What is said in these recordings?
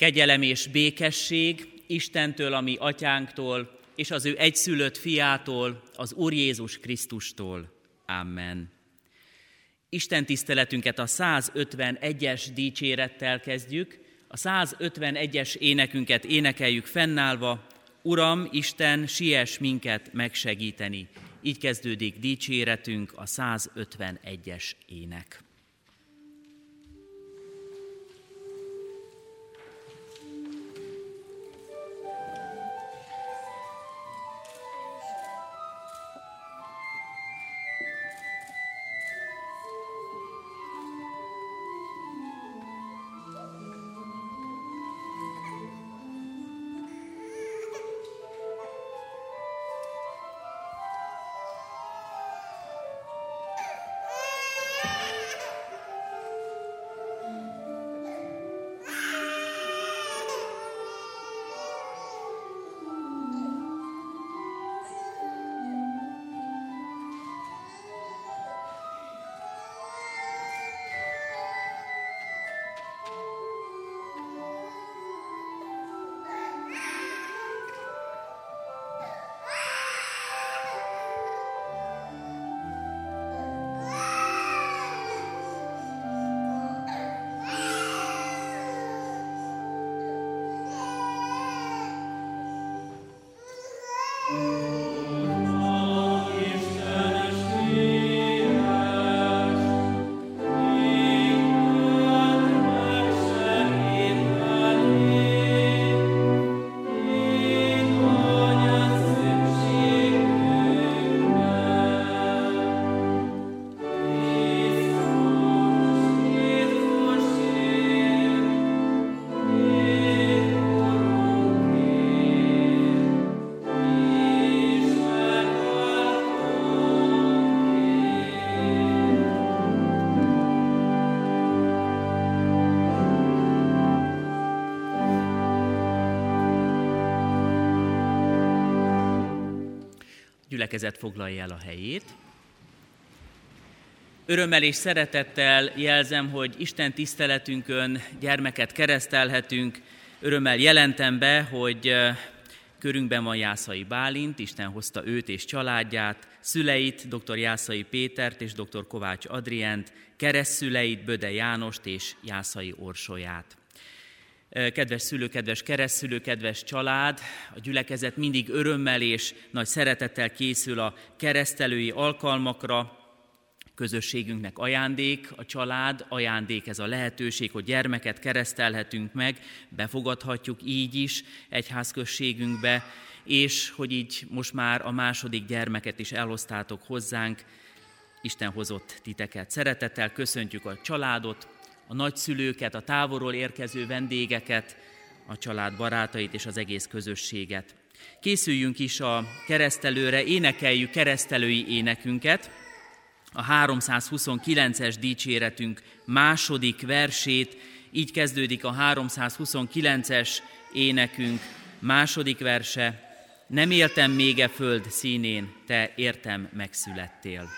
Kegyelem és békesség Istentől, ami atyánktól, és az ő egyszülött fiától, az Úr Jézus Krisztustól. Amen. Isten tiszteletünket a 151-es dicsérettel kezdjük. A 151-es énekünket énekeljük fennállva, Uram, Isten, siess minket megsegíteni. Így kezdődik dicséretünk, a 151-es ének. Gyülekezet foglalja el a helyét. Örömmel és szeretettel jelzem, hogy Isten tiszteletünkön gyermeket keresztelhetünk. Örömmel jelentem be, hogy körünkben van Jászai Bálint, Isten hozta őt és családját, szüleit, dr. Jászai Pétert és dr. Kovács Adrient, keresztszüleit, Böde Jánost és Jászai Orsolyát. Kedves szülő, kedves keresztülő, kedves család, a gyülekezet mindig örömmel és nagy szeretettel készül a keresztelői alkalmakra, közösségünknek ajándék, a család, ajándék ez a lehetőség, hogy gyermeket keresztelhetünk meg, befogadhatjuk így is egyházközségünkbe, és hogy így most már a második gyermeket is elhoztátok hozzánk, Isten hozott titeket. Szeretettel köszöntjük a családot, a nagyszülőket, a távolról érkező vendégeket, a család barátait és az egész közösséget. Készüljünk is a keresztelőre, énekeljük keresztelői énekünket, a 329-es dicséretünk második versét, így kezdődik a 329-es énekünk második verse, nem éltem még e föld színén, te értem megszülettél.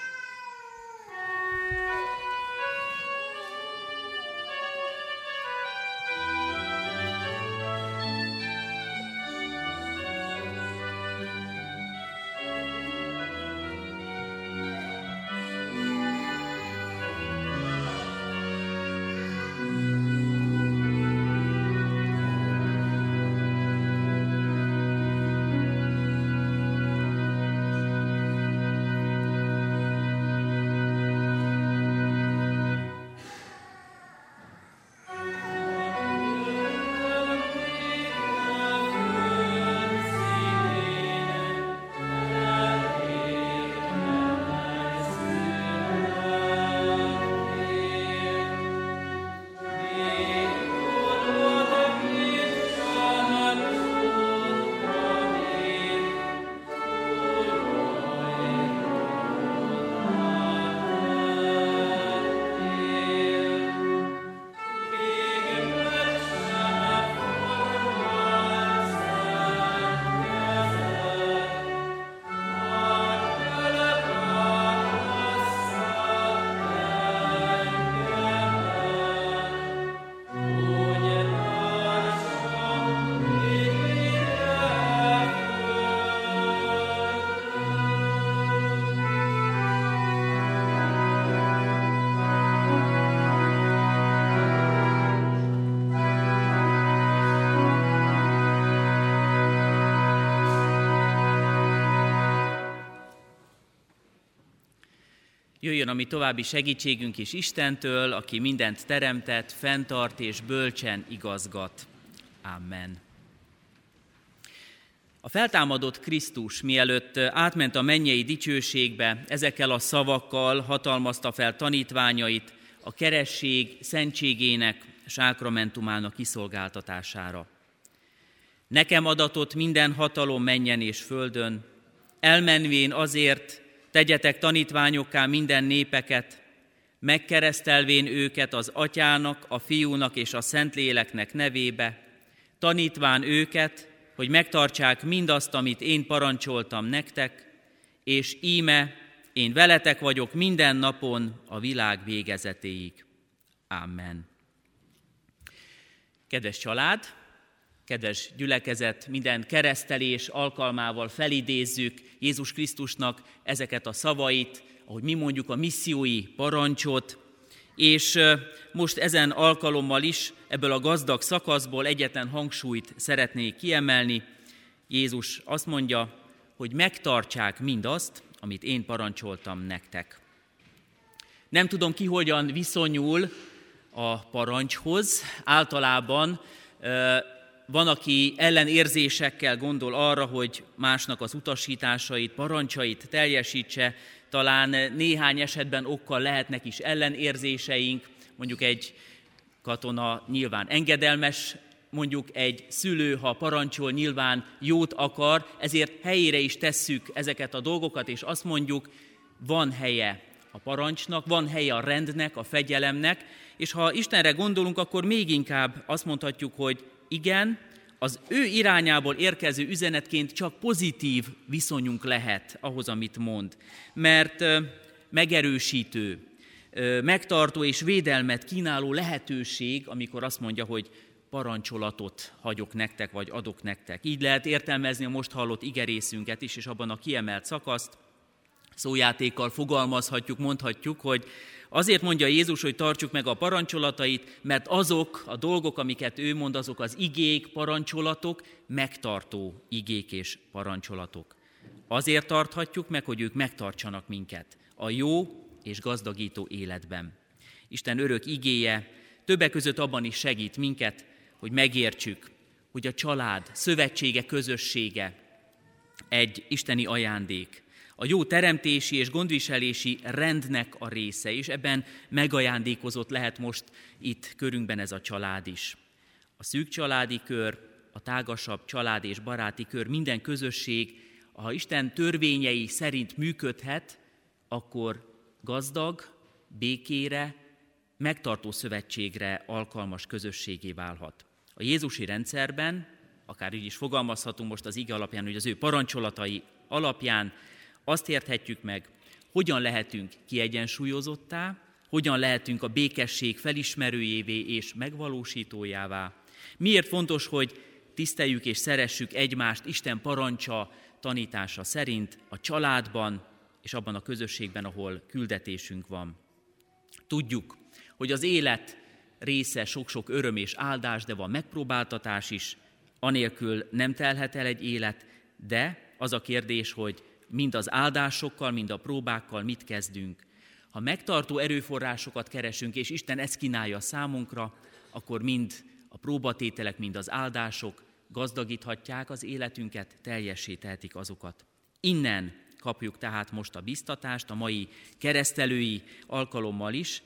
Jöjjön a mi további segítségünk is Istentől, aki mindent teremtett, fenntart és bölcsen igazgat. Amen. A feltámadott Krisztus mielőtt átment a mennyei dicsőségbe, ezekkel a szavakkal hatalmazta fel tanítványait a keresség szentségének, sákramentumának kiszolgáltatására. Nekem adatott minden hatalom menjen és földön, elmenvén azért tegyetek tanítványokká minden népeket, megkeresztelvén őket az atyának, a fiúnak és a szentléleknek nevébe, tanítván őket, hogy megtartsák mindazt, amit én parancsoltam nektek, és íme, én veletek vagyok minden napon a világ végezetéig. Amen. Kedves család, kedves gyülekezet, minden keresztelés alkalmával felidézzük Jézus Krisztusnak ezeket a szavait, ahogy mi mondjuk a missziói parancsot, és most ezen alkalommal is ebből a gazdag szakaszból egyetlen hangsúlyt szeretnék kiemelni. Jézus azt mondja, hogy megtartsák mindazt, amit én parancsoltam nektek. Nem tudom ki hogyan viszonyul a parancshoz. Általában van, aki ellenérzésekkel gondol arra, hogy másnak az utasításait, parancsait teljesítse, talán néhány esetben okkal lehetnek is ellenérzéseink, mondjuk egy katona nyilván engedelmes, mondjuk egy szülő, ha parancsol, nyilván jót akar, ezért helyére is tesszük ezeket a dolgokat, és azt mondjuk, van helye a parancsnak, van helye a rendnek, a fegyelemnek, és ha Istenre gondolunk, akkor még inkább azt mondhatjuk, hogy igen, az ő irányából érkező üzenetként csak pozitív viszonyunk lehet ahhoz, amit mond. Mert megerősítő, megtartó és védelmet kínáló lehetőség, amikor azt mondja, hogy parancsolatot hagyok nektek, vagy adok nektek. Így lehet értelmezni a most hallott igerészünket is, és abban a kiemelt szakaszt szójátékkal fogalmazhatjuk, mondhatjuk, hogy Azért mondja Jézus, hogy tartsuk meg a parancsolatait, mert azok a dolgok, amiket ő mond, azok az igék, parancsolatok, megtartó igék és parancsolatok. Azért tarthatjuk meg, hogy ők megtartsanak minket a jó és gazdagító életben. Isten örök igéje többek között abban is segít minket, hogy megértsük, hogy a család, szövetsége, közössége egy isteni ajándék, a jó teremtési és gondviselési rendnek a része, és ebben megajándékozott lehet most itt körünkben ez a család is. A szűk családi kör, a tágasabb család és baráti kör, minden közösség, ha Isten törvényei szerint működhet, akkor gazdag, békére, megtartó szövetségre alkalmas közösségé válhat. A Jézusi rendszerben, akár így is fogalmazhatunk most az ige alapján, hogy az ő parancsolatai alapján azt érthetjük meg, hogyan lehetünk kiegyensúlyozottá, hogyan lehetünk a békesség felismerőjévé és megvalósítójává. Miért fontos, hogy tiszteljük és szeressük egymást Isten parancsa, tanítása szerint a családban és abban a közösségben, ahol küldetésünk van. Tudjuk, hogy az élet része sok-sok öröm és áldás, de van megpróbáltatás is, anélkül nem telhet el egy élet, de az a kérdés, hogy mind az áldásokkal, mind a próbákkal mit kezdünk. Ha megtartó erőforrásokat keresünk, és Isten ezt kínálja számunkra, akkor mind a próbatételek, mind az áldások gazdagíthatják az életünket, teljessé tehetik azokat. Innen kapjuk tehát most a biztatást, a mai keresztelői alkalommal is.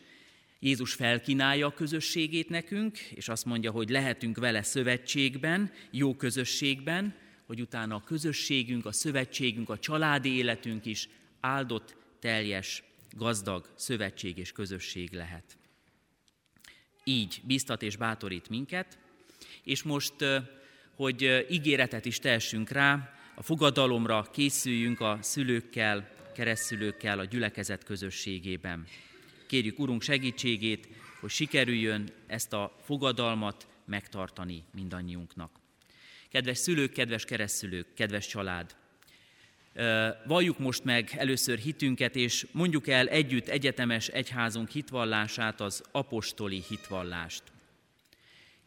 Jézus felkínálja a közösségét nekünk, és azt mondja, hogy lehetünk vele szövetségben, jó közösségben, hogy utána a közösségünk, a szövetségünk, a családi életünk is áldott, teljes, gazdag szövetség és közösség lehet. Így biztat és bátorít minket, és most, hogy ígéretet is tessünk rá, a fogadalomra készüljünk a szülőkkel, keresztülőkkel a gyülekezet közösségében. Kérjük Urunk segítségét, hogy sikerüljön ezt a fogadalmat megtartani mindannyiunknak. Kedves szülők, kedves keresztülők, kedves család! Valljuk most meg először hitünket, és mondjuk el együtt egyetemes egyházunk hitvallását, az apostoli hitvallást.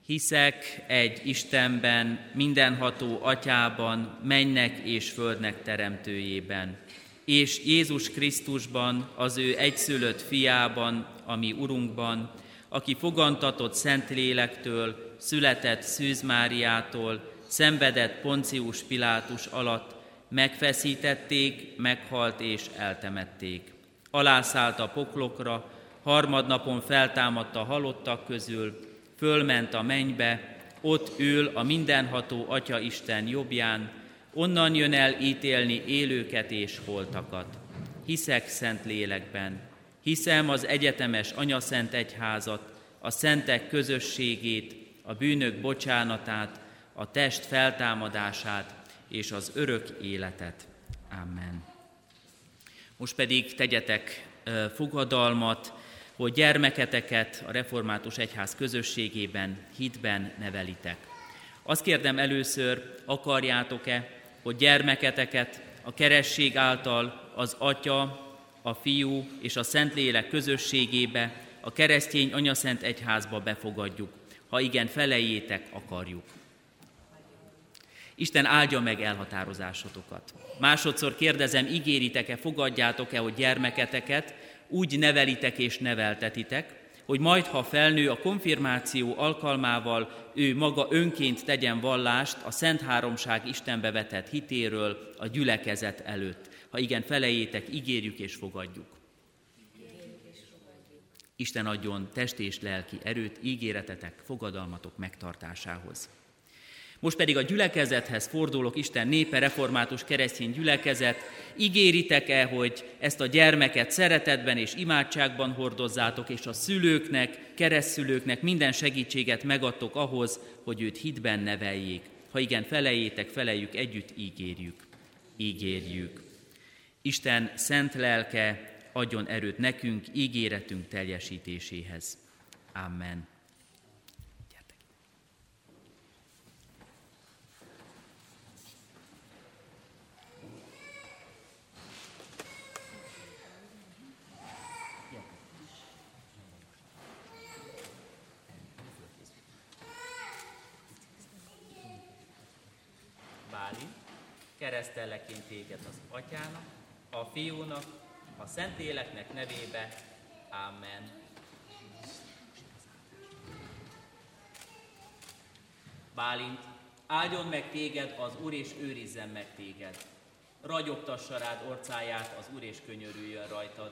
Hiszek egy Istenben, mindenható atyában, mennek és földnek teremtőjében, és Jézus Krisztusban, az ő egyszülött fiában, ami Urunkban, aki fogantatott Szentlélektől, született Szűz Máriától, szenvedett Poncius Pilátus alatt, megfeszítették, meghalt és eltemették. Alászállt a poklokra, harmadnapon feltámadt a halottak közül, fölment a mennybe, ott ül a mindenható Atya Isten jobbján, onnan jön el ítélni élőket és holtakat. Hiszek szent lélekben, hiszem az egyetemes Anyaszent Egyházat, a szentek közösségét, a bűnök bocsánatát, a test feltámadását és az örök életet. Amen. Most pedig tegyetek fogadalmat, hogy gyermeketeket a református egyház közösségében, hitben nevelitek. Azt kérdem először, akarjátok-e, hogy gyermeketeket a keresség által az Atya, a Fiú és a Szentlélek közösségébe, a keresztény anyaszent egyházba befogadjuk. Ha igen, felejétek, akarjuk. Isten áldja meg elhatározásotokat. Másodszor kérdezem, ígéritek-e, fogadjátok-e, hogy gyermeketeket úgy nevelitek és neveltetitek, hogy majd, ha felnő a konfirmáció alkalmával, ő maga önként tegyen vallást a Szent Háromság Istenbe vetett hitéről a gyülekezet előtt. Ha igen, felejétek, ígérjük és fogadjuk. Isten adjon test és lelki erőt ígéretetek, fogadalmatok megtartásához. Most pedig a gyülekezethez fordulok, Isten népe, református keresztény gyülekezet. Ígéritek-e, hogy ezt a gyermeket szeretetben és imádságban hordozzátok, és a szülőknek, keresztszülőknek minden segítséget megadtok ahhoz, hogy őt hitben neveljék? Ha igen, felejétek, feleljük együtt, ígérjük. Ígérjük. Isten szent lelke adjon erőt nekünk ígéretünk teljesítéséhez. Amen. Keresztelleként téged az Atyának, a Fiúnak, a Szentléleknek nevébe. Amen. Bálint, áldjon meg téged az Úr, és őrizzen meg téged. Ragyogtassa rád orcáját az Úr, és könyörüljön rajtad.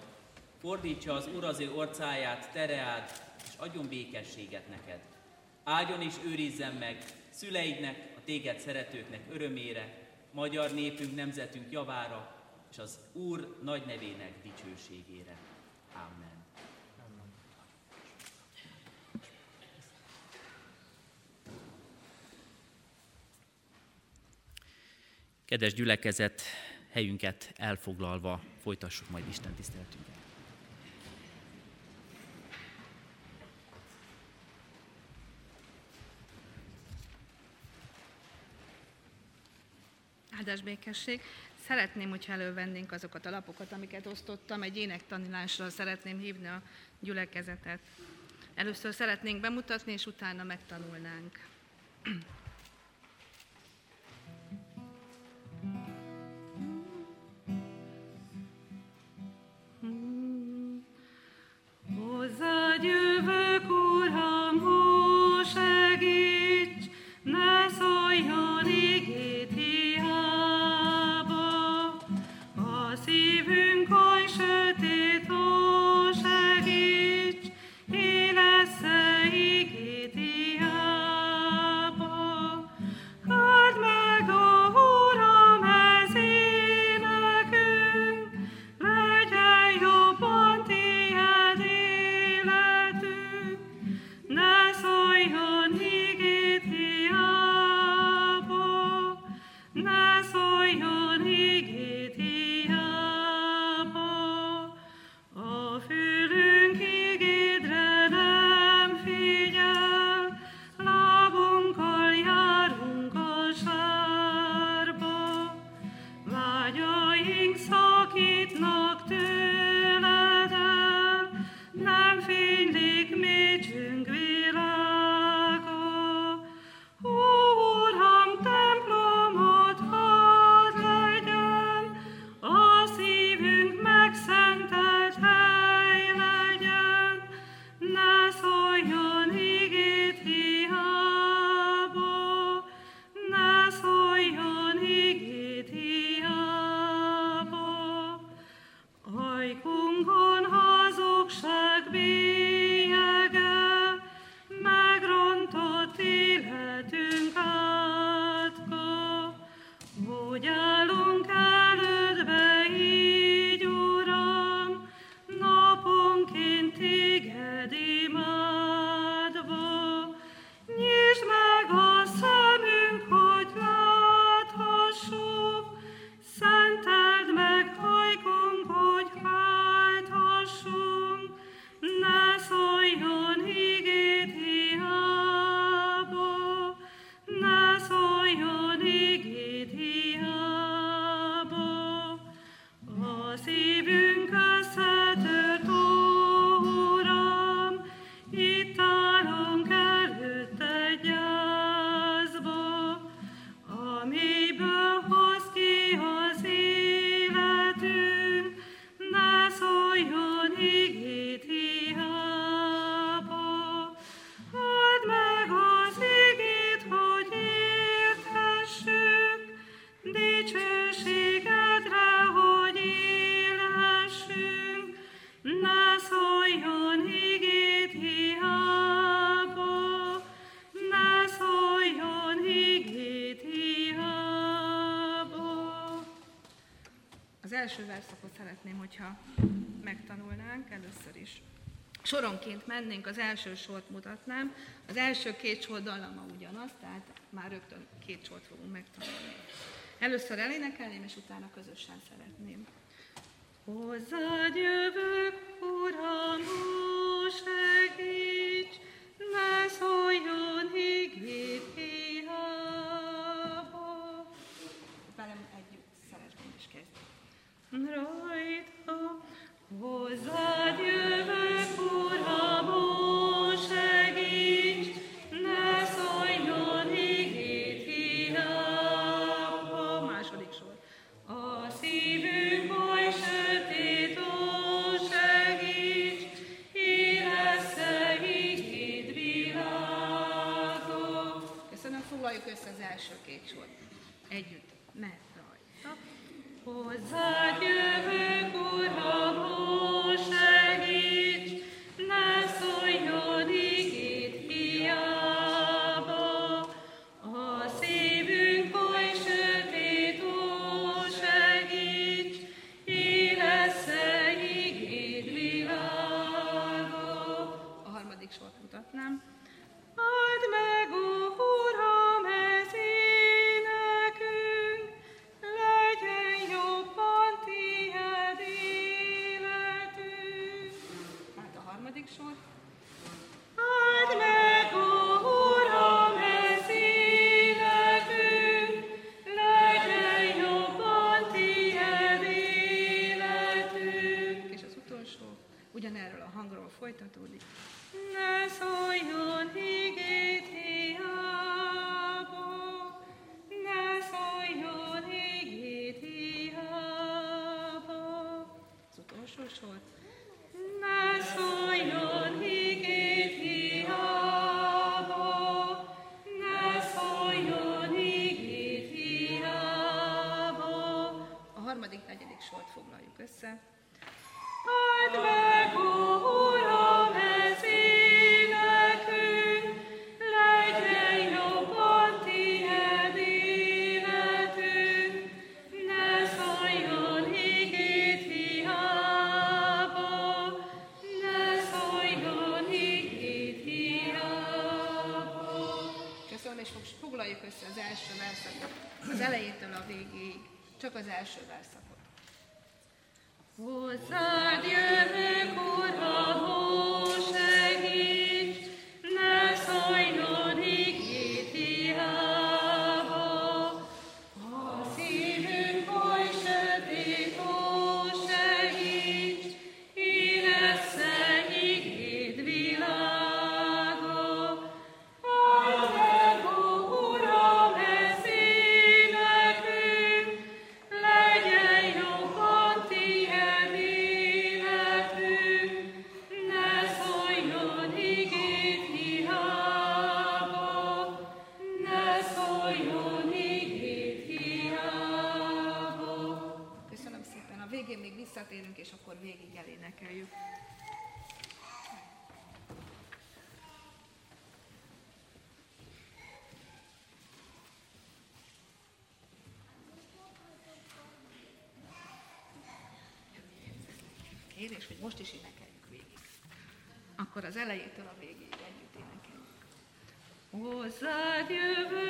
Fordítsa az Úr az ő orcáját, tereád, és adjon békességet neked. Áldjon és őrizzen meg szüleidnek, a téged szeretőknek örömére, magyar népünk, nemzetünk javára, és az Úr nagy nevének dicsőségére. Amen. Kedves gyülekezet, helyünket elfoglalva folytassuk majd Isten tiszteletünket. Áldás békesség. Szeretném, hogyha elővennénk azokat a lapokat, amiket osztottam. Egy énektanulásra szeretném hívni a gyülekezetet. Először szeretnénk bemutatni, és utána megtanulnánk. szeretném, hogyha megtanulnánk először is. Soronként mennénk, az első sort mutatnám. Az első két sor dallama ugyanaz, tehát már rögtön két sort fogunk megtanulni. Először elénekelném, és utána közösen szeretném. Hozzád jövök, hogy most is énekeljük végig. Akkor az elejétől a végéig együtt énekeljük. Hozzád jövő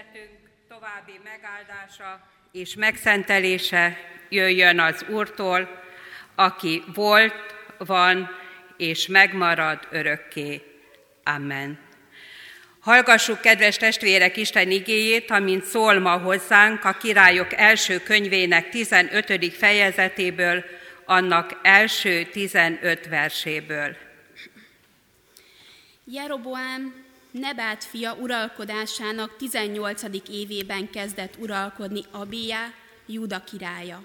tiszteletünk további megáldása és megszentelése jöjjön az Úrtól, aki volt, van és megmarad örökké. Amen. Hallgassuk, kedves testvérek, Isten igéjét, amint szól ma hozzánk a királyok első könyvének 15. fejezetéből, annak első 15 verséből. Jeroboám Nebát fia uralkodásának 18. évében kezdett uralkodni Abia, Júda királya.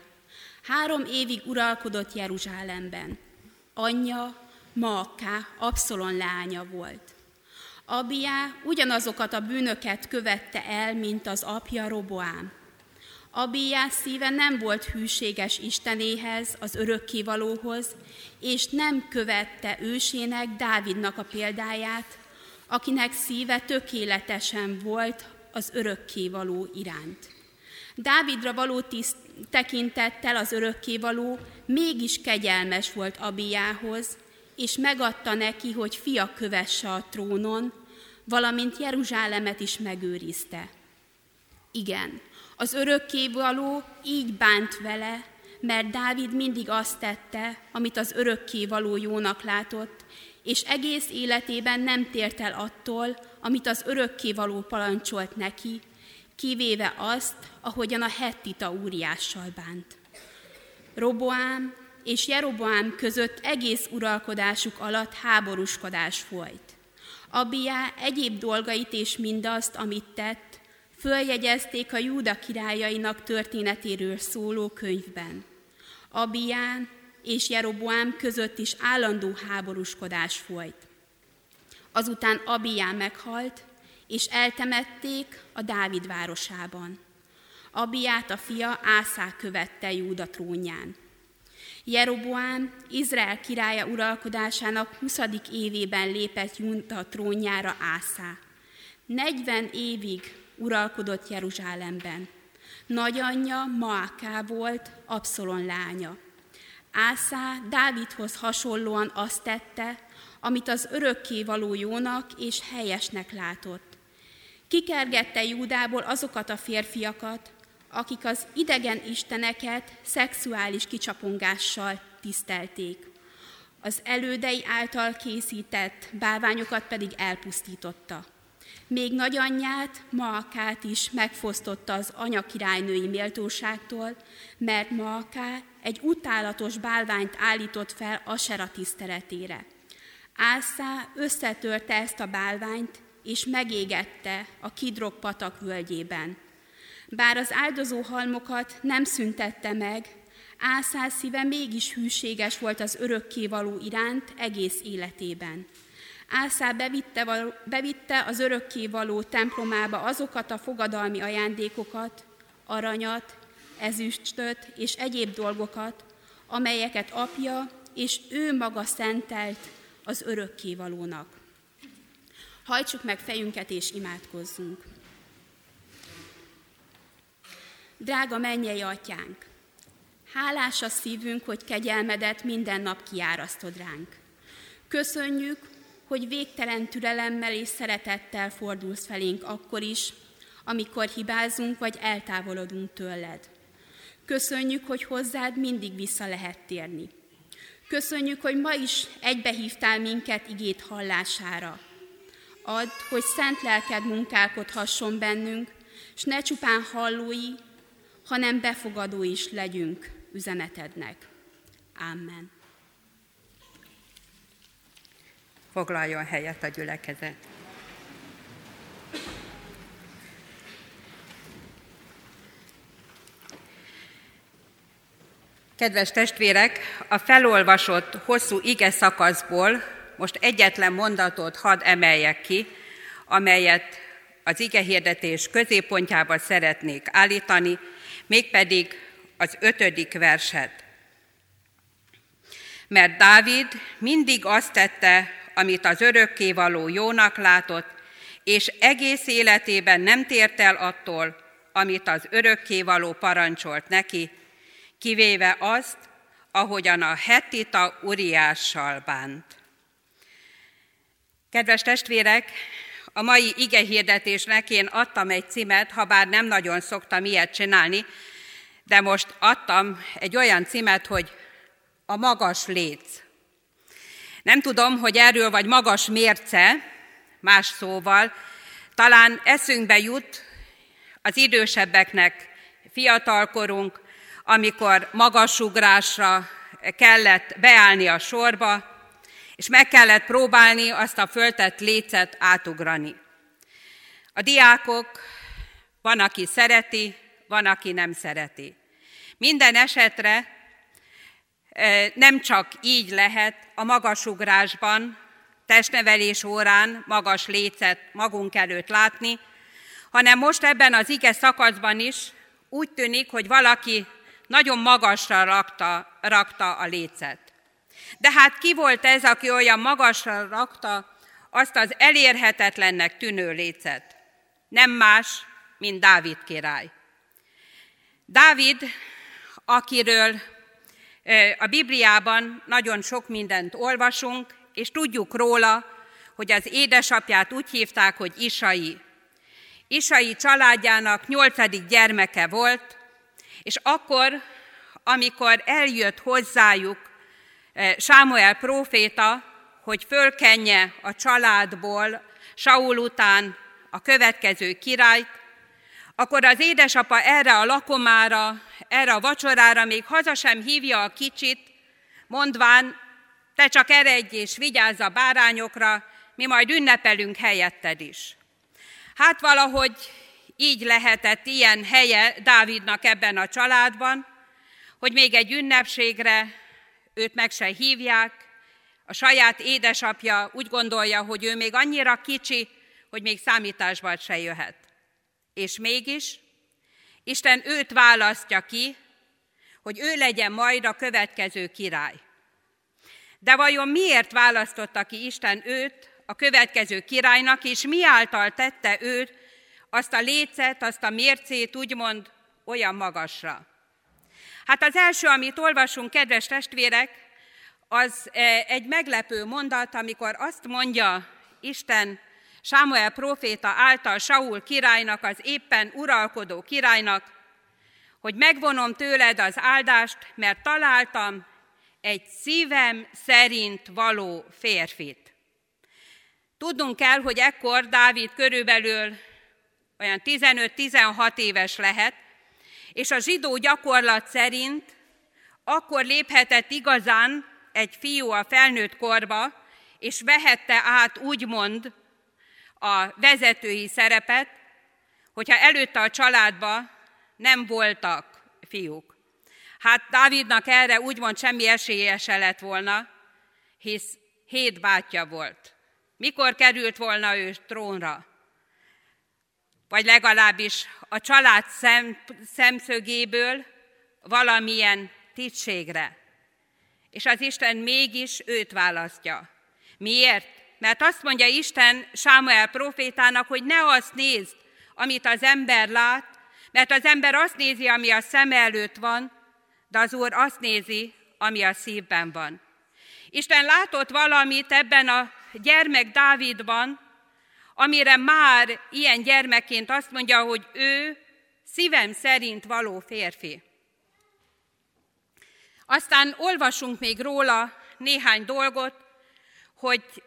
Három évig uralkodott Jeruzsálemben. Anyja Maaká, Abszolon lánya volt. Abiá ugyanazokat a bűnöket követte el, mint az apja Roboám. Abiá szíve nem volt hűséges Istenéhez, az örökkévalóhoz, és nem követte ősének, Dávidnak a példáját, akinek szíve tökéletesen volt az örökkévaló iránt. Dávidra való tiszt, tekintettel az örökkévaló mégis kegyelmes volt Abiához, és megadta neki, hogy fia kövesse a trónon, valamint Jeruzsálemet is megőrizte. Igen, az örökkévaló így bánt vele, mert Dávid mindig azt tette, amit az örökkévaló jónak látott, és egész életében nem tért el attól, amit az örökkévaló parancsolt neki, kivéve azt, ahogyan a hettita úriással bánt. Roboám és Jeroboám között egész uralkodásuk alatt háborúskodás folyt. Abiá egyéb dolgait és mindazt, amit tett, följegyezték a Júda királyainak történetéről szóló könyvben. Abián és Jeroboám között is állandó háborúskodás folyt. Azután Abián meghalt, és eltemették a Dávid városában. Abiát a fia Ászá követte Júda trónján. Jeroboám Izrael királya uralkodásának 20. évében lépett Júda trónjára Ászá. 40 évig uralkodott Jeruzsálemben. Nagyanyja Maaká volt, Abszolon lánya. Ászá Dávidhoz hasonlóan azt tette, amit az örökkévaló jónak és helyesnek látott. Kikergette Júdából azokat a férfiakat, akik az idegen isteneket szexuális kicsapongással tisztelték. Az elődei által készített bálványokat pedig elpusztította. Még nagyanyját, Maakát is megfosztotta az anyakirálynői méltóságtól, mert Maaká egy utálatos bálványt állított fel Asera tiszteletére. Ászá összetörte ezt a bálványt, és megégette a Kidrok patak völgyében. Bár az áldozó halmokat nem szüntette meg, Ászál szíve mégis hűséges volt az örökkévaló iránt egész életében. Ászál bevitte, bevitte az örökkévaló templomába azokat a fogadalmi ajándékokat, aranyat, ezüstöt és egyéb dolgokat, amelyeket apja és ő maga szentelt az örökkévalónak. Hajtsuk meg fejünket és imádkozzunk. Drága mennyei atyánk, hálás a szívünk, hogy kegyelmedet minden nap kiárasztod ránk. Köszönjük, hogy végtelen türelemmel és szeretettel fordulsz felénk akkor is, amikor hibázunk vagy eltávolodunk tőled. Köszönjük, hogy hozzád mindig vissza lehet térni. Köszönjük, hogy ma is egybehívtál minket igét hallására. Add, hogy szent lelked munkálkodhasson bennünk, s ne csupán hallói, hanem befogadó is legyünk üzenetednek. Amen. Foglaljon helyet a gyülekezet. Kedves testvérek, a felolvasott hosszú ige szakaszból most egyetlen mondatot hadd emeljek ki, amelyet az ige hirdetés középpontjába szeretnék állítani, mégpedig az ötödik verset. Mert Dávid mindig azt tette, amit az örökkévaló jónak látott, és egész életében nem tért el attól, amit az örökkévaló parancsolt neki, kivéve azt, ahogyan a hetita Uriással bánt. Kedves testvérek, a mai ige hirdetésnek én adtam egy címet, ha bár nem nagyon szoktam ilyet csinálni, de most adtam egy olyan címet, hogy a magas léc. Nem tudom, hogy erről vagy magas mérce, más szóval, talán eszünkbe jut az idősebbeknek fiatalkorunk, amikor magasugrásra kellett beállni a sorba, és meg kellett próbálni azt a föltett lécet átugrani. A diákok van, aki szereti, van, aki nem szereti. Minden esetre nem csak így lehet a magasugrásban, testnevelés órán magas lécet magunk előtt látni, hanem most ebben az ige szakaszban is úgy tűnik, hogy valaki nagyon magasra rakta, rakta a lécet. De hát ki volt ez, aki olyan magasra rakta azt az elérhetetlennek tűnő lécet? Nem más, mint Dávid király. Dávid, akiről a Bibliában nagyon sok mindent olvasunk, és tudjuk róla, hogy az édesapját úgy hívták, hogy Isai. Isai családjának nyolcadik gyermeke volt, és akkor, amikor eljött hozzájuk Sámuel próféta, hogy fölkenje a családból Saul után a következő királyt, akkor az édesapa erre a lakomára, erre a vacsorára még haza sem hívja a kicsit, mondván, te csak eredj és vigyázz a bárányokra, mi majd ünnepelünk helyetted is. Hát valahogy így lehetett ilyen helye Dávidnak ebben a családban, hogy még egy ünnepségre őt meg se hívják, a saját édesapja úgy gondolja, hogy ő még annyira kicsi, hogy még számításba se jöhet. És mégis Isten őt választja ki, hogy ő legyen majd a következő király. De vajon miért választotta ki Isten őt a következő királynak, és mi által tette őt azt a lécet, azt a mércét úgymond olyan magasra? Hát az első, amit olvasunk, kedves testvérek, az e, egy meglepő mondat, amikor azt mondja Isten Sámuel proféta által Saul királynak, az éppen uralkodó királynak, hogy megvonom tőled az áldást, mert találtam egy szívem szerint való férfit. Tudnunk kell, hogy ekkor Dávid körülbelül olyan 15-16 éves lehet, és a zsidó gyakorlat szerint akkor léphetett igazán egy fiú a felnőtt korba, és vehette át úgymond a vezetői szerepet, hogyha előtte a családba nem voltak fiúk. Hát Dávidnak erre úgymond semmi esélye se lett volna, hisz hét bátyja volt. Mikor került volna ő trónra? vagy legalábbis a család szem, szemszögéből valamilyen tisztségre. És az Isten mégis őt választja. Miért? Mert azt mondja Isten Sámuel profétának, hogy ne azt nézd, amit az ember lát, mert az ember azt nézi, ami a szem előtt van, de az Úr azt nézi, ami a szívben van. Isten látott valamit ebben a gyermek Dávidban, amire már ilyen gyermekként azt mondja, hogy ő szívem szerint való férfi. Aztán olvasunk még róla néhány dolgot, hogy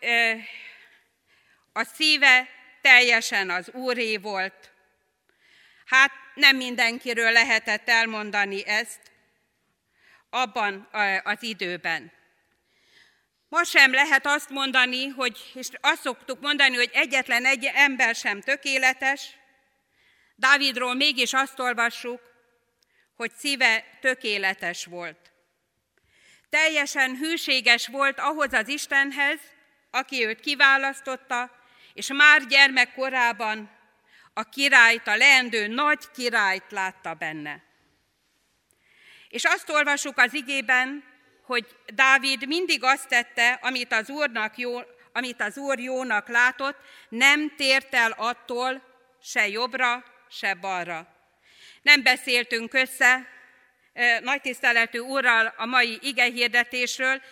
a szíve teljesen az úré volt. Hát nem mindenkiről lehetett elmondani ezt abban az időben. Ma sem lehet azt mondani, hogy, és azt szoktuk mondani, hogy egyetlen egy ember sem tökéletes, Dávidról mégis azt olvassuk, hogy szíve tökéletes volt. Teljesen hűséges volt ahhoz az Istenhez, aki őt kiválasztotta, és már gyermekkorában a királyt, a leendő nagy királyt látta benne. És azt olvasuk az igében, hogy Dávid mindig azt tette, amit az, úrnak jó, amit az Úr jónak látott, nem tért el attól se jobbra, se balra. Nem beszéltünk össze nagy tiszteletű úrral a mai igehirdetésről,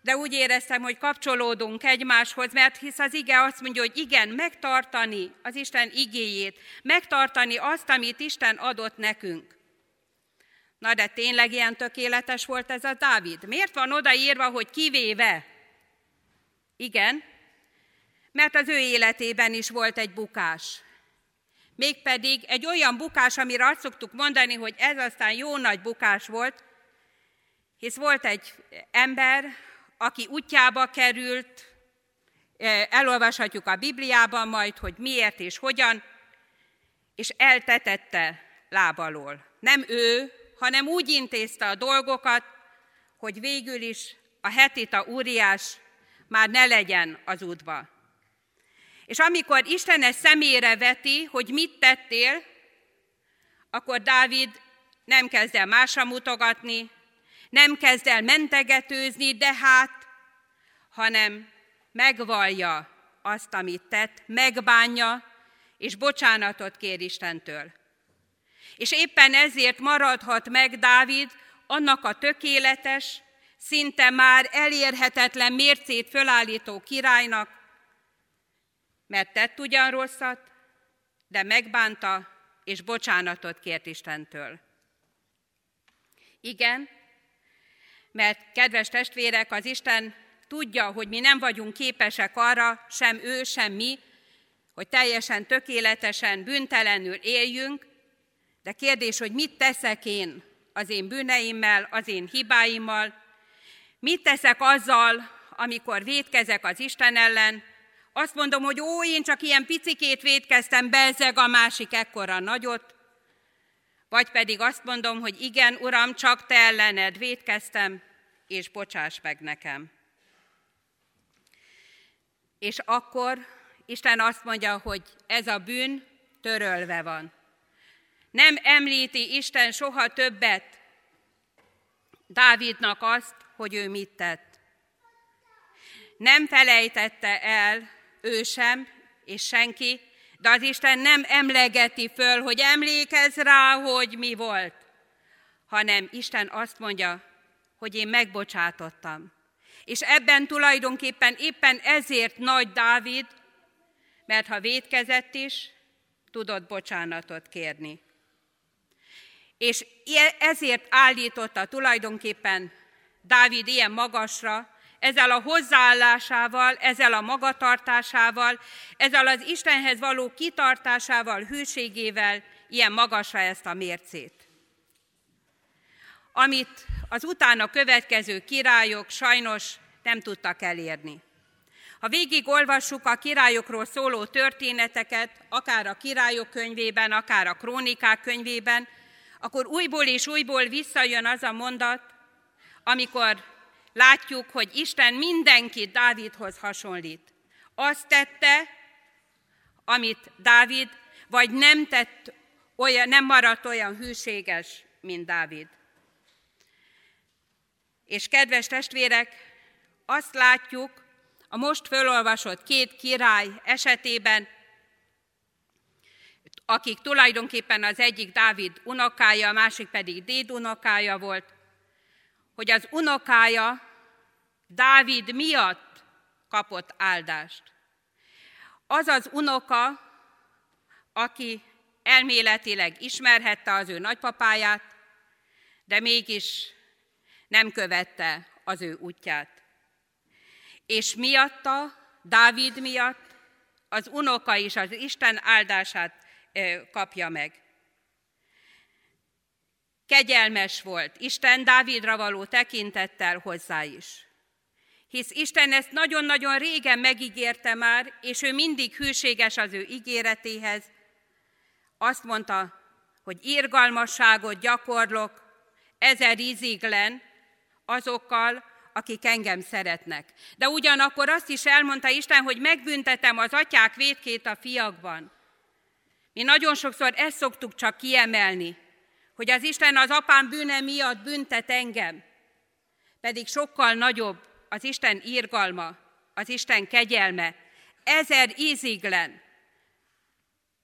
de úgy éreztem, hogy kapcsolódunk egymáshoz, mert hisz az ige azt mondja, hogy igen, megtartani az Isten igéjét, megtartani azt, amit Isten adott nekünk. Na de tényleg ilyen tökéletes volt ez a Dávid? Miért van odaírva, hogy kivéve? Igen, mert az ő életében is volt egy bukás. Mégpedig egy olyan bukás, amire azt szoktuk mondani, hogy ez aztán jó nagy bukás volt, hisz volt egy ember, aki útjába került, e, elolvashatjuk a Bibliában majd, hogy miért és hogyan, és eltetette lábalól. Nem ő, hanem úgy intézte a dolgokat, hogy végül is a hetita úriás már ne legyen az útba. És amikor Isten ezt szemére veti, hogy mit tettél, akkor Dávid nem kezd el másra mutogatni, nem kezd el mentegetőzni, de hát, hanem megvalja azt, amit tett, megbánja, és bocsánatot kér Istentől. És éppen ezért maradhat meg Dávid annak a tökéletes, szinte már elérhetetlen mércét fölállító királynak, mert tett ugyan rosszat, de megbánta és bocsánatot kért Istentől. Igen, mert kedves testvérek, az Isten tudja, hogy mi nem vagyunk képesek arra, sem ő, sem mi, hogy teljesen tökéletesen, büntelenül éljünk, de kérdés, hogy mit teszek én az én bűneimmel, az én hibáimmal, mit teszek azzal, amikor védkezek az Isten ellen, azt mondom, hogy ó, én csak ilyen picikét védkeztem, bezzeg a másik ekkora nagyot, vagy pedig azt mondom, hogy igen, Uram, csak Te ellened védkeztem, és bocsáss meg nekem. És akkor Isten azt mondja, hogy ez a bűn törölve van. Nem említi Isten soha többet Dávidnak azt, hogy ő mit tett. Nem felejtette el ő sem, és senki, de az Isten nem emlegeti föl, hogy emlékezz rá, hogy mi volt, hanem Isten azt mondja, hogy én megbocsátottam. És ebben tulajdonképpen éppen ezért nagy Dávid, mert ha védkezett is, tudott bocsánatot kérni. És ezért állította tulajdonképpen Dávid ilyen magasra, ezzel a hozzáállásával, ezzel a magatartásával, ezzel az Istenhez való kitartásával, hűségével ilyen magasra ezt a mércét. Amit az utána következő királyok sajnos nem tudtak elérni. Ha végig olvassuk a királyokról szóló történeteket, akár a királyok könyvében, akár a krónikák könyvében, akkor újból és újból visszajön az a mondat, amikor látjuk, hogy Isten mindenkit Dávidhoz hasonlít. Azt tette, amit Dávid, vagy nem tett olyan, nem maradt olyan hűséges, mint Dávid. És kedves testvérek, azt látjuk a most fölolvasott két király esetében, akik tulajdonképpen az egyik Dávid unokája, a másik pedig Déd unokája volt, hogy az unokája Dávid miatt kapott áldást. Az az unoka, aki elméletileg ismerhette az ő nagypapáját, de mégis nem követte az ő útját. És miatta, Dávid miatt az unoka is az Isten áldását kapja meg. Kegyelmes volt Isten Dávidra való tekintettel hozzá is. Hisz Isten ezt nagyon-nagyon régen megígérte már, és ő mindig hűséges az ő ígéretéhez. Azt mondta, hogy írgalmasságot gyakorlok ezer íziglen azokkal, akik engem szeretnek. De ugyanakkor azt is elmondta Isten, hogy megbüntetem az atyák védkét a fiakban. Mi nagyon sokszor ezt szoktuk csak kiemelni, hogy az Isten az apám bűne miatt büntet engem, pedig sokkal nagyobb az Isten írgalma, az Isten kegyelme, ezer íziglen.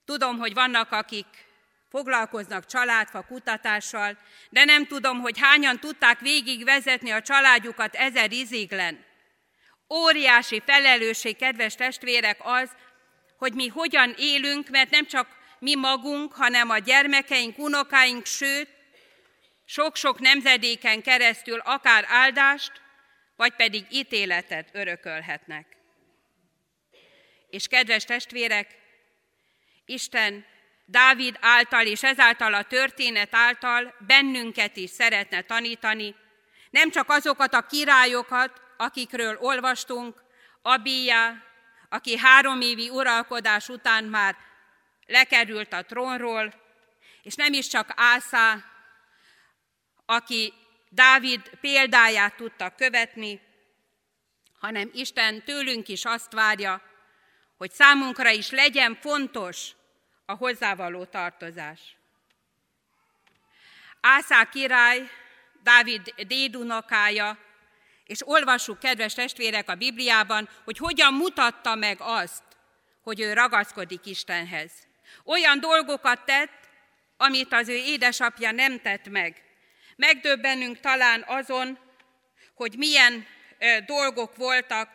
Tudom, hogy vannak, akik foglalkoznak családfa kutatással, de nem tudom, hogy hányan tudták végigvezetni a családjukat ezer íziglen. Óriási felelősség, kedves testvérek, az, hogy mi hogyan élünk, mert nem csak mi magunk, hanem a gyermekeink, unokáink, sőt, sok-sok nemzedéken keresztül akár áldást, vagy pedig ítéletet örökölhetnek. És kedves testvérek, Isten Dávid által és ezáltal a történet által bennünket is szeretne tanítani, nem csak azokat a királyokat, akikről olvastunk, Abíjá, aki három évi uralkodás után már lekerült a trónról, és nem is csak Ászá, aki Dávid példáját tudta követni, hanem Isten tőlünk is azt várja, hogy számunkra is legyen fontos a hozzávaló tartozás. Ászá király, Dávid dédunokája, és olvassuk, kedves testvérek, a Bibliában, hogy hogyan mutatta meg azt, hogy ő ragaszkodik Istenhez. Olyan dolgokat tett, amit az ő édesapja nem tett meg. Megdöbbenünk talán azon, hogy milyen dolgok voltak,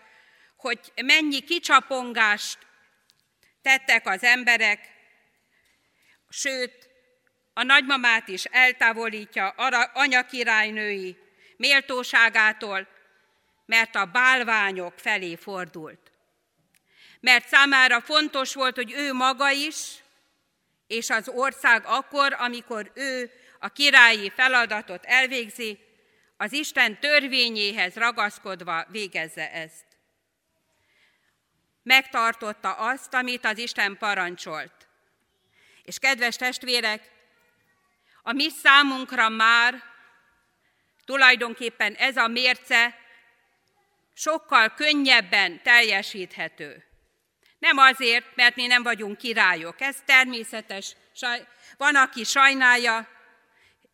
hogy mennyi kicsapongást tettek az emberek, sőt, a nagymamát is eltávolítja anyakirálynői méltóságától, mert a bálványok felé fordult. Mert számára fontos volt, hogy ő maga is, és az ország akkor, amikor ő a királyi feladatot elvégzi, az Isten törvényéhez ragaszkodva végezze ezt. Megtartotta azt, amit az Isten parancsolt. És kedves testvérek, a mi számunkra már tulajdonképpen ez a mérce sokkal könnyebben teljesíthető. Nem azért, mert mi nem vagyunk királyok, ez természetes. Van, aki sajnálja,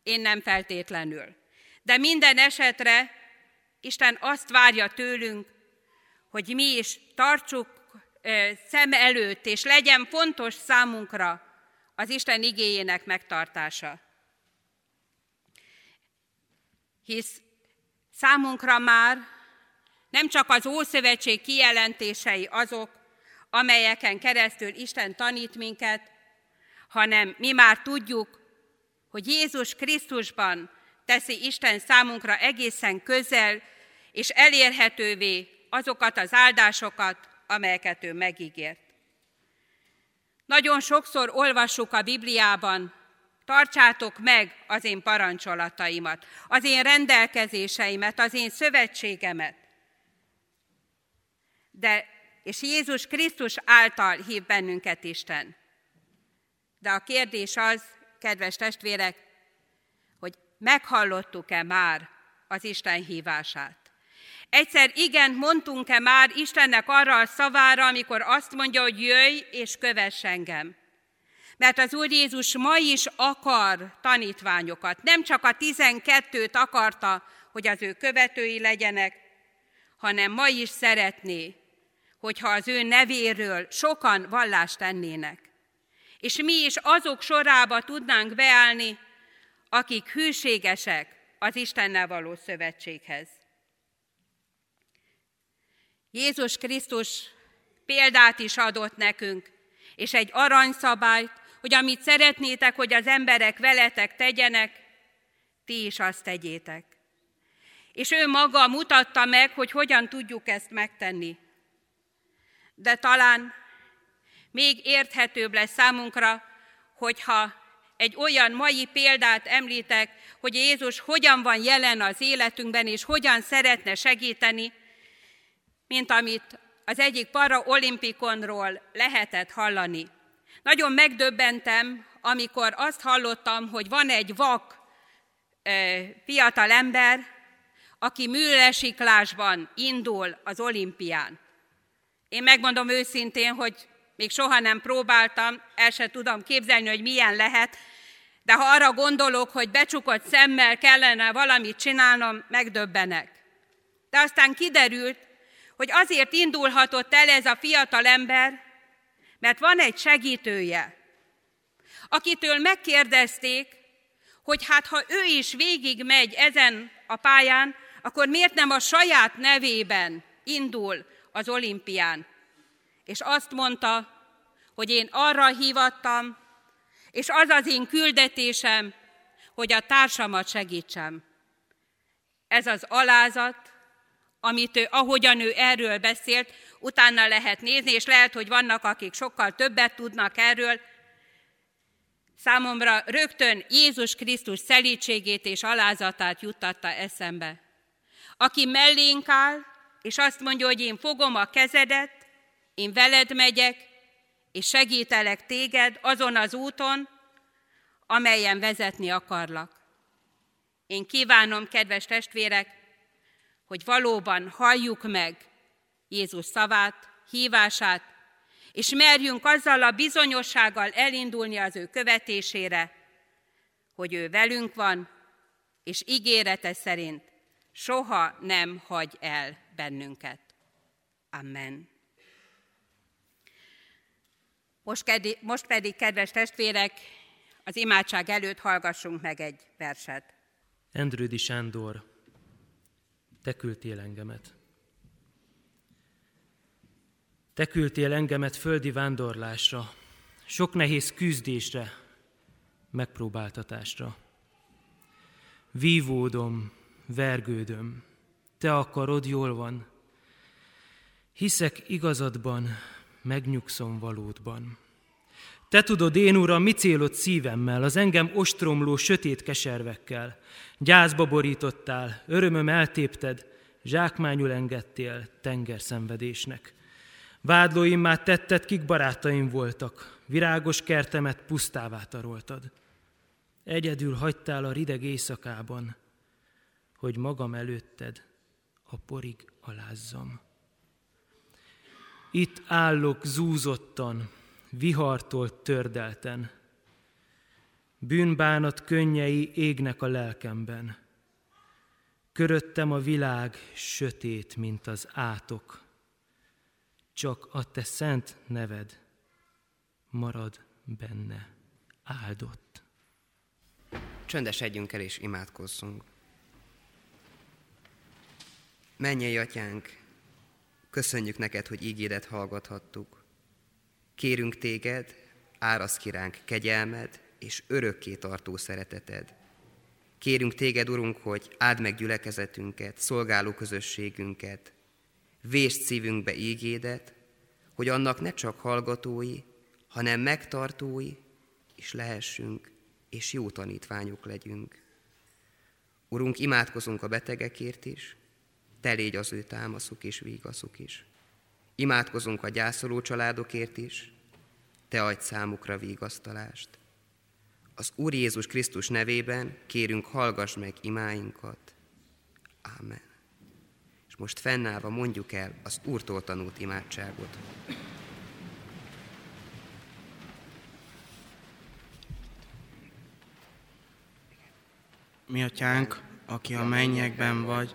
én nem feltétlenül. De minden esetre Isten azt várja tőlünk, hogy mi is tartsuk szem előtt, és legyen fontos számunkra az Isten igéjének megtartása. Hisz számunkra már nem csak az Ószövetség kijelentései azok, amelyeken keresztül Isten tanít minket, hanem mi már tudjuk, hogy Jézus Krisztusban teszi Isten számunkra egészen közel és elérhetővé azokat az áldásokat, amelyeket ő megígért. Nagyon sokszor olvassuk a Bibliában, tartsátok meg az én parancsolataimat, az én rendelkezéseimet, az én szövetségemet. De, és Jézus Krisztus által hív bennünket Isten. De a kérdés az, kedves testvérek, hogy meghallottuk-e már az Isten hívását. Egyszer igen mondtunk-e már Istennek arra a szavára, amikor azt mondja, hogy jöjj és kövess engem. Mert az Úr Jézus ma is akar tanítványokat. Nem csak a tizenkettőt akarta, hogy az ő követői legyenek, hanem ma is szeretné, hogyha az ő nevéről sokan vallást tennének. És mi is azok sorába tudnánk beállni, akik hűségesek az Istennel való szövetséghez. Jézus Krisztus példát is adott nekünk, és egy aranyszabályt, hogy amit szeretnétek, hogy az emberek veletek tegyenek, ti is azt tegyétek. És ő maga mutatta meg, hogy hogyan tudjuk ezt megtenni. De talán még érthetőbb lesz számunkra, hogyha egy olyan mai példát említek, hogy Jézus hogyan van jelen az életünkben, és hogyan szeretne segíteni, mint amit az egyik para olimpikonról lehetett hallani. Nagyon megdöbbentem, amikor azt hallottam, hogy van egy vak fiatal ember, aki műlesiklásban indul az olimpián. Én megmondom őszintén, hogy még soha nem próbáltam, el se tudom képzelni, hogy milyen lehet, de ha arra gondolok, hogy becsukott szemmel kellene valamit csinálnom, megdöbbenek. De aztán kiderült, hogy azért indulhatott el ez a fiatal ember, mert van egy segítője, akitől megkérdezték, hogy hát ha ő is végig megy ezen a pályán, akkor miért nem a saját nevében indul az olimpián, és azt mondta, hogy én arra hívattam, és az az én küldetésem, hogy a társamat segítsem. Ez az alázat, amit ő, ahogyan ő erről beszélt, utána lehet nézni, és lehet, hogy vannak, akik sokkal többet tudnak erről. Számomra rögtön Jézus Krisztus szelítségét és alázatát juttatta eszembe. Aki mellénk áll, és azt mondja, hogy én fogom a kezedet, én veled megyek, és segítelek téged azon az úton, amelyen vezetni akarlak. Én kívánom, kedves testvérek, hogy valóban halljuk meg Jézus szavát, hívását, és merjünk azzal a bizonyossággal elindulni az ő követésére, hogy ő velünk van, és ígérete szerint soha nem hagy el bennünket. Amen. Most, kedi, most pedig, kedves testvérek, az imádság előtt hallgassunk meg egy verset. Endrődi Sándor, te küldtél engemet. Te küldtél engemet földi vándorlásra, sok nehéz küzdésre, megpróbáltatásra. Vívódom, vergődöm, te akarod, jól van. Hiszek igazadban, megnyugszom valódban. Te tudod, én Uram, mi célod szívemmel, az engem ostromló sötét keservekkel. Gyászba borítottál, örömöm eltépted, zsákmányul engedtél tengerszenvedésnek. Vádlóim már tetted, kik barátaim voltak, virágos kertemet pusztává taroltad. Egyedül hagytál a rideg éjszakában, hogy magam előtted a porig alázzam. Itt állok zúzottan, vihartól tördelten. Bűnbánat könnyei égnek a lelkemben. Köröttem a világ sötét, mint az átok. Csak a te szent neved marad benne áldott. Csöndesedjünk el és imádkozzunk. Menjél, atyánk, köszönjük neked, hogy ígédet hallgathattuk. Kérünk téged, árasz ki ránk kegyelmed és örökké tartó szereteted. Kérünk téged, Urunk, hogy áld meg gyülekezetünket, szolgáló közösségünket, vésd szívünkbe ígédet, hogy annak ne csak hallgatói, hanem megtartói is lehessünk, és jó tanítványok legyünk. Urunk, imádkozunk a betegekért is, te légy az ő támaszuk és vígaszuk is. Imádkozunk a gyászoló családokért is, te adj számukra vigasztalást. Az Úr Jézus Krisztus nevében kérünk, hallgass meg imáinkat. Ámen. És most fennállva mondjuk el az Úrtól tanult imádságot. Mi atyánk, aki a mennyekben vagy,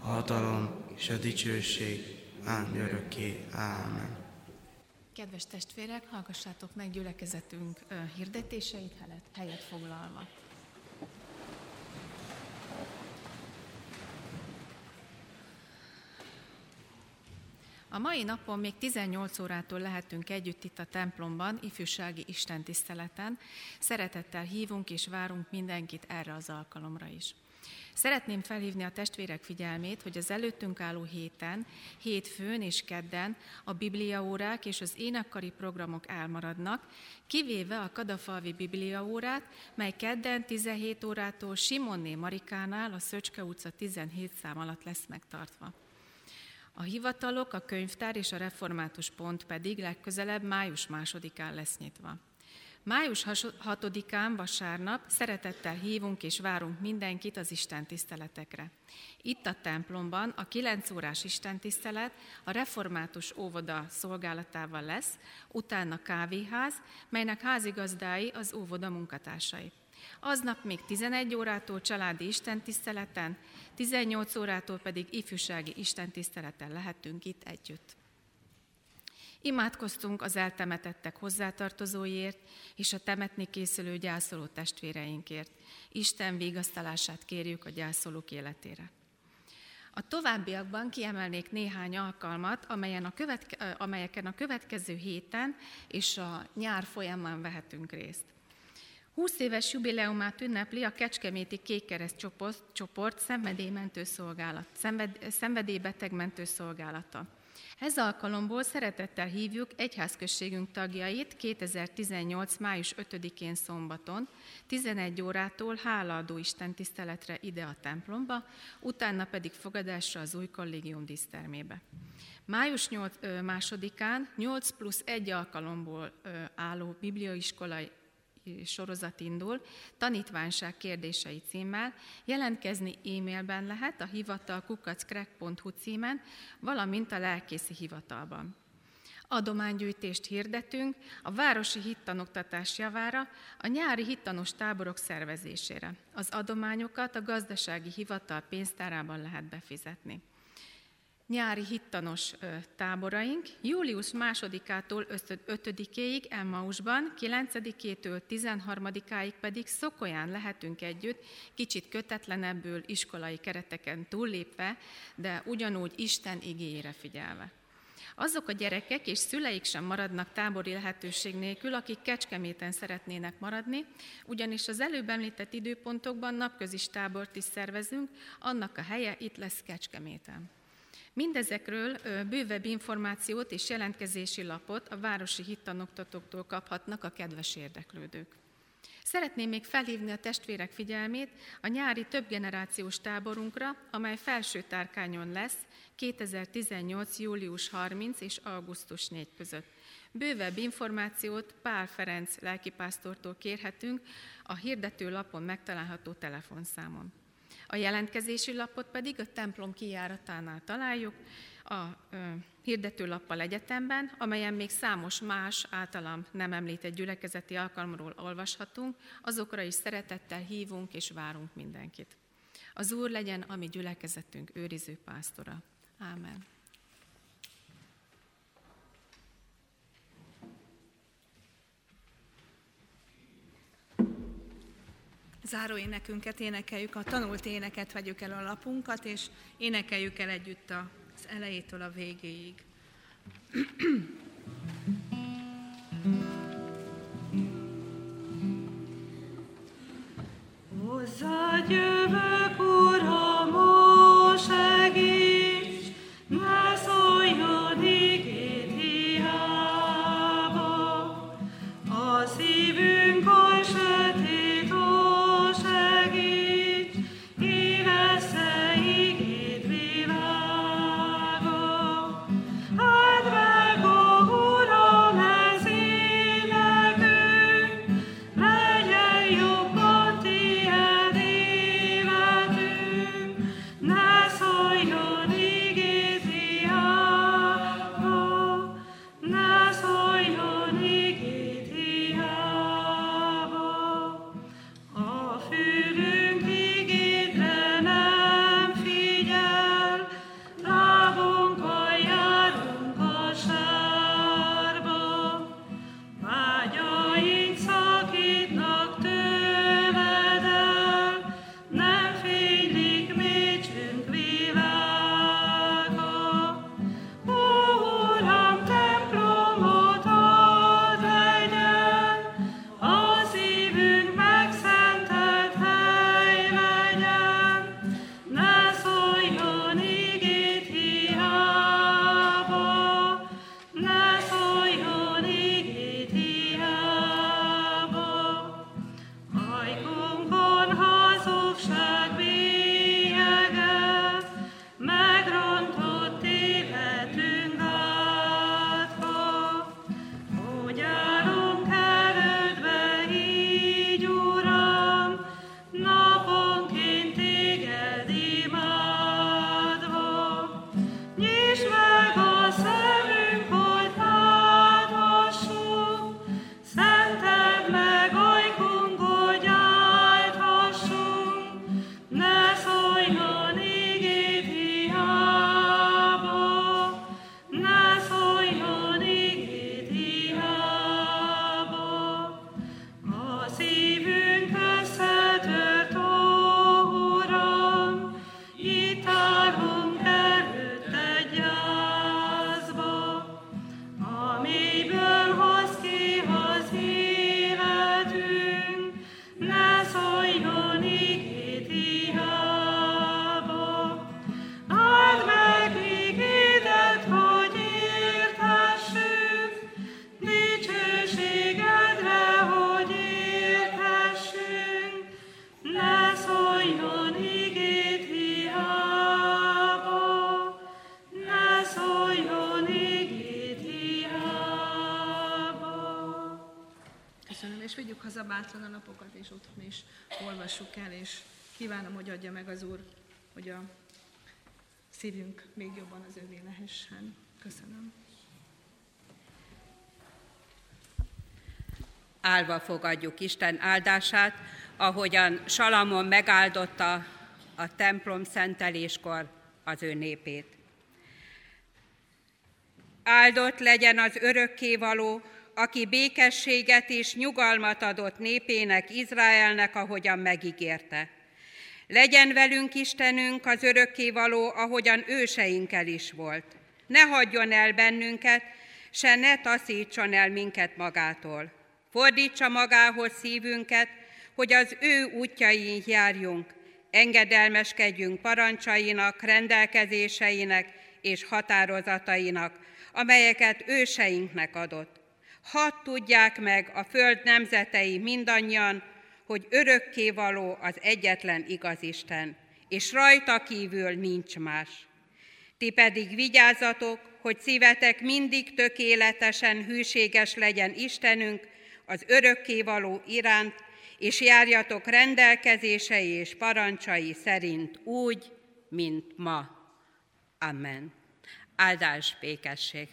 hatalom és a dicsőség, örökké. Ámen. Kedves testvérek, hallgassátok meg gyülekezetünk hirdetéseit helyet foglalva. A mai napon még 18 órától lehetünk együtt itt a templomban, ifjúsági istentiszteleten. Szeretettel hívunk és várunk mindenkit erre az alkalomra is. Szeretném felhívni a testvérek figyelmét, hogy az előttünk álló héten, hétfőn és kedden a bibliaórák és az énekkari programok elmaradnak, kivéve a Kadafalvi bibliaórát, mely kedden 17 órától Simonné Marikánál a Szöcske utca 17 szám alatt lesz megtartva. A hivatalok, a könyvtár és a református pont pedig legközelebb május másodikán lesz nyitva. Május 6-án vasárnap szeretettel hívunk és várunk mindenkit az Isten tiszteletekre. Itt a templomban a 9 órás Isten tisztelet a református óvoda szolgálatával lesz, utána kávéház, melynek házigazdái az óvoda munkatársai. Aznap még 11 órától családi istentiszteleten, 18 órától pedig ifjúsági istentiszteleten lehetünk itt együtt. Imádkoztunk az eltemetettek hozzátartozóiért és a temetni készülő gyászoló testvéreinkért. Isten vigasztalását kérjük a gyászolók életére. A továbbiakban kiemelnék néhány alkalmat, amelyen a követke, amelyeken a következő héten és a nyár folyamán vehetünk részt. 20 éves jubileumát ünnepli a Kecskeméti Kékkereszt csoport, csoport szenvedélymentő szolgálat, szenved, szenvedélybeteg szolgálata. Ez alkalomból szeretettel hívjuk egyházközségünk tagjait 2018. május 5-én szombaton, 11 órától hálaadó Isten tiszteletre ide a templomba, utána pedig fogadásra az új kollégium dísztermébe. Május 8, másodikán 8 plusz 1 alkalomból álló bibliaiskolai sorozat indul, tanítványság kérdései címmel, jelentkezni e-mailben lehet a hivatal kukackrek.hu címen, valamint a lelkészi hivatalban. Adománygyűjtést hirdetünk a városi hittanoktatás javára, a nyári hittanos táborok szervezésére. Az adományokat a gazdasági hivatal pénztárában lehet befizetni nyári hittanos táboraink július 2-ától 5-ig Emmausban, 9-től 13-áig pedig Szokolyán lehetünk együtt, kicsit kötetlenebbül iskolai kereteken túllépve, de ugyanúgy Isten igényére figyelve. Azok a gyerekek és szüleik sem maradnak tábori lehetőség nélkül, akik Kecskeméten szeretnének maradni, ugyanis az előbb említett időpontokban napközis tábort is szervezünk, annak a helye itt lesz Kecskeméten. Mindezekről bővebb információt és jelentkezési lapot a városi hittanoktatóktól kaphatnak a kedves érdeklődők. Szeretném még felhívni a testvérek figyelmét a nyári többgenerációs táborunkra, amely felső tárkányon lesz 2018. július 30 és augusztus 4 között. Bővebb információt Pál Ferenc lelkipásztortól kérhetünk a hirdető lapon megtalálható telefonszámon. A jelentkezési lapot pedig a templom kijáratánál találjuk, a hirdetőlappal egyetemben, amelyen még számos más általam nem említett gyülekezeti alkalomról olvashatunk, azokra is szeretettel hívunk és várunk mindenkit. Az Úr legyen a mi gyülekezetünk őriző pásztora. Ámen. Záró énekünket énekeljük, a tanult éneket vegyük el a lapunkat, és énekeljük el együtt az elejétől a végéig. Hozzád jövök, Uram, bátran a napokat, és otthon is olvassuk el, és kívánom, hogy adja meg az Úr, hogy a szívünk még jobban az övé lehessen. Köszönöm. Álva fogadjuk Isten áldását, ahogyan Salamon megáldotta a templom szenteléskor az ő népét. Áldott legyen az örökkévaló, aki békességet és nyugalmat adott népének, Izraelnek, ahogyan megígérte. Legyen velünk Istenünk az örökkévaló, ahogyan őseinkkel is volt. Ne hagyjon el bennünket, se ne taszítson el minket magától. Fordítsa magához szívünket, hogy az ő útjain járjunk, engedelmeskedjünk parancsainak, rendelkezéseinek és határozatainak, amelyeket őseinknek adott. Hadd tudják meg a föld nemzetei mindannyian, hogy örökké való az egyetlen igaz Isten, és rajta kívül nincs más. Ti pedig vigyázzatok, hogy szívetek mindig tökéletesen hűséges legyen Istenünk, az örökkévaló iránt, és járjatok rendelkezései és parancsai szerint úgy, mint ma. Amen. Áldás békesség!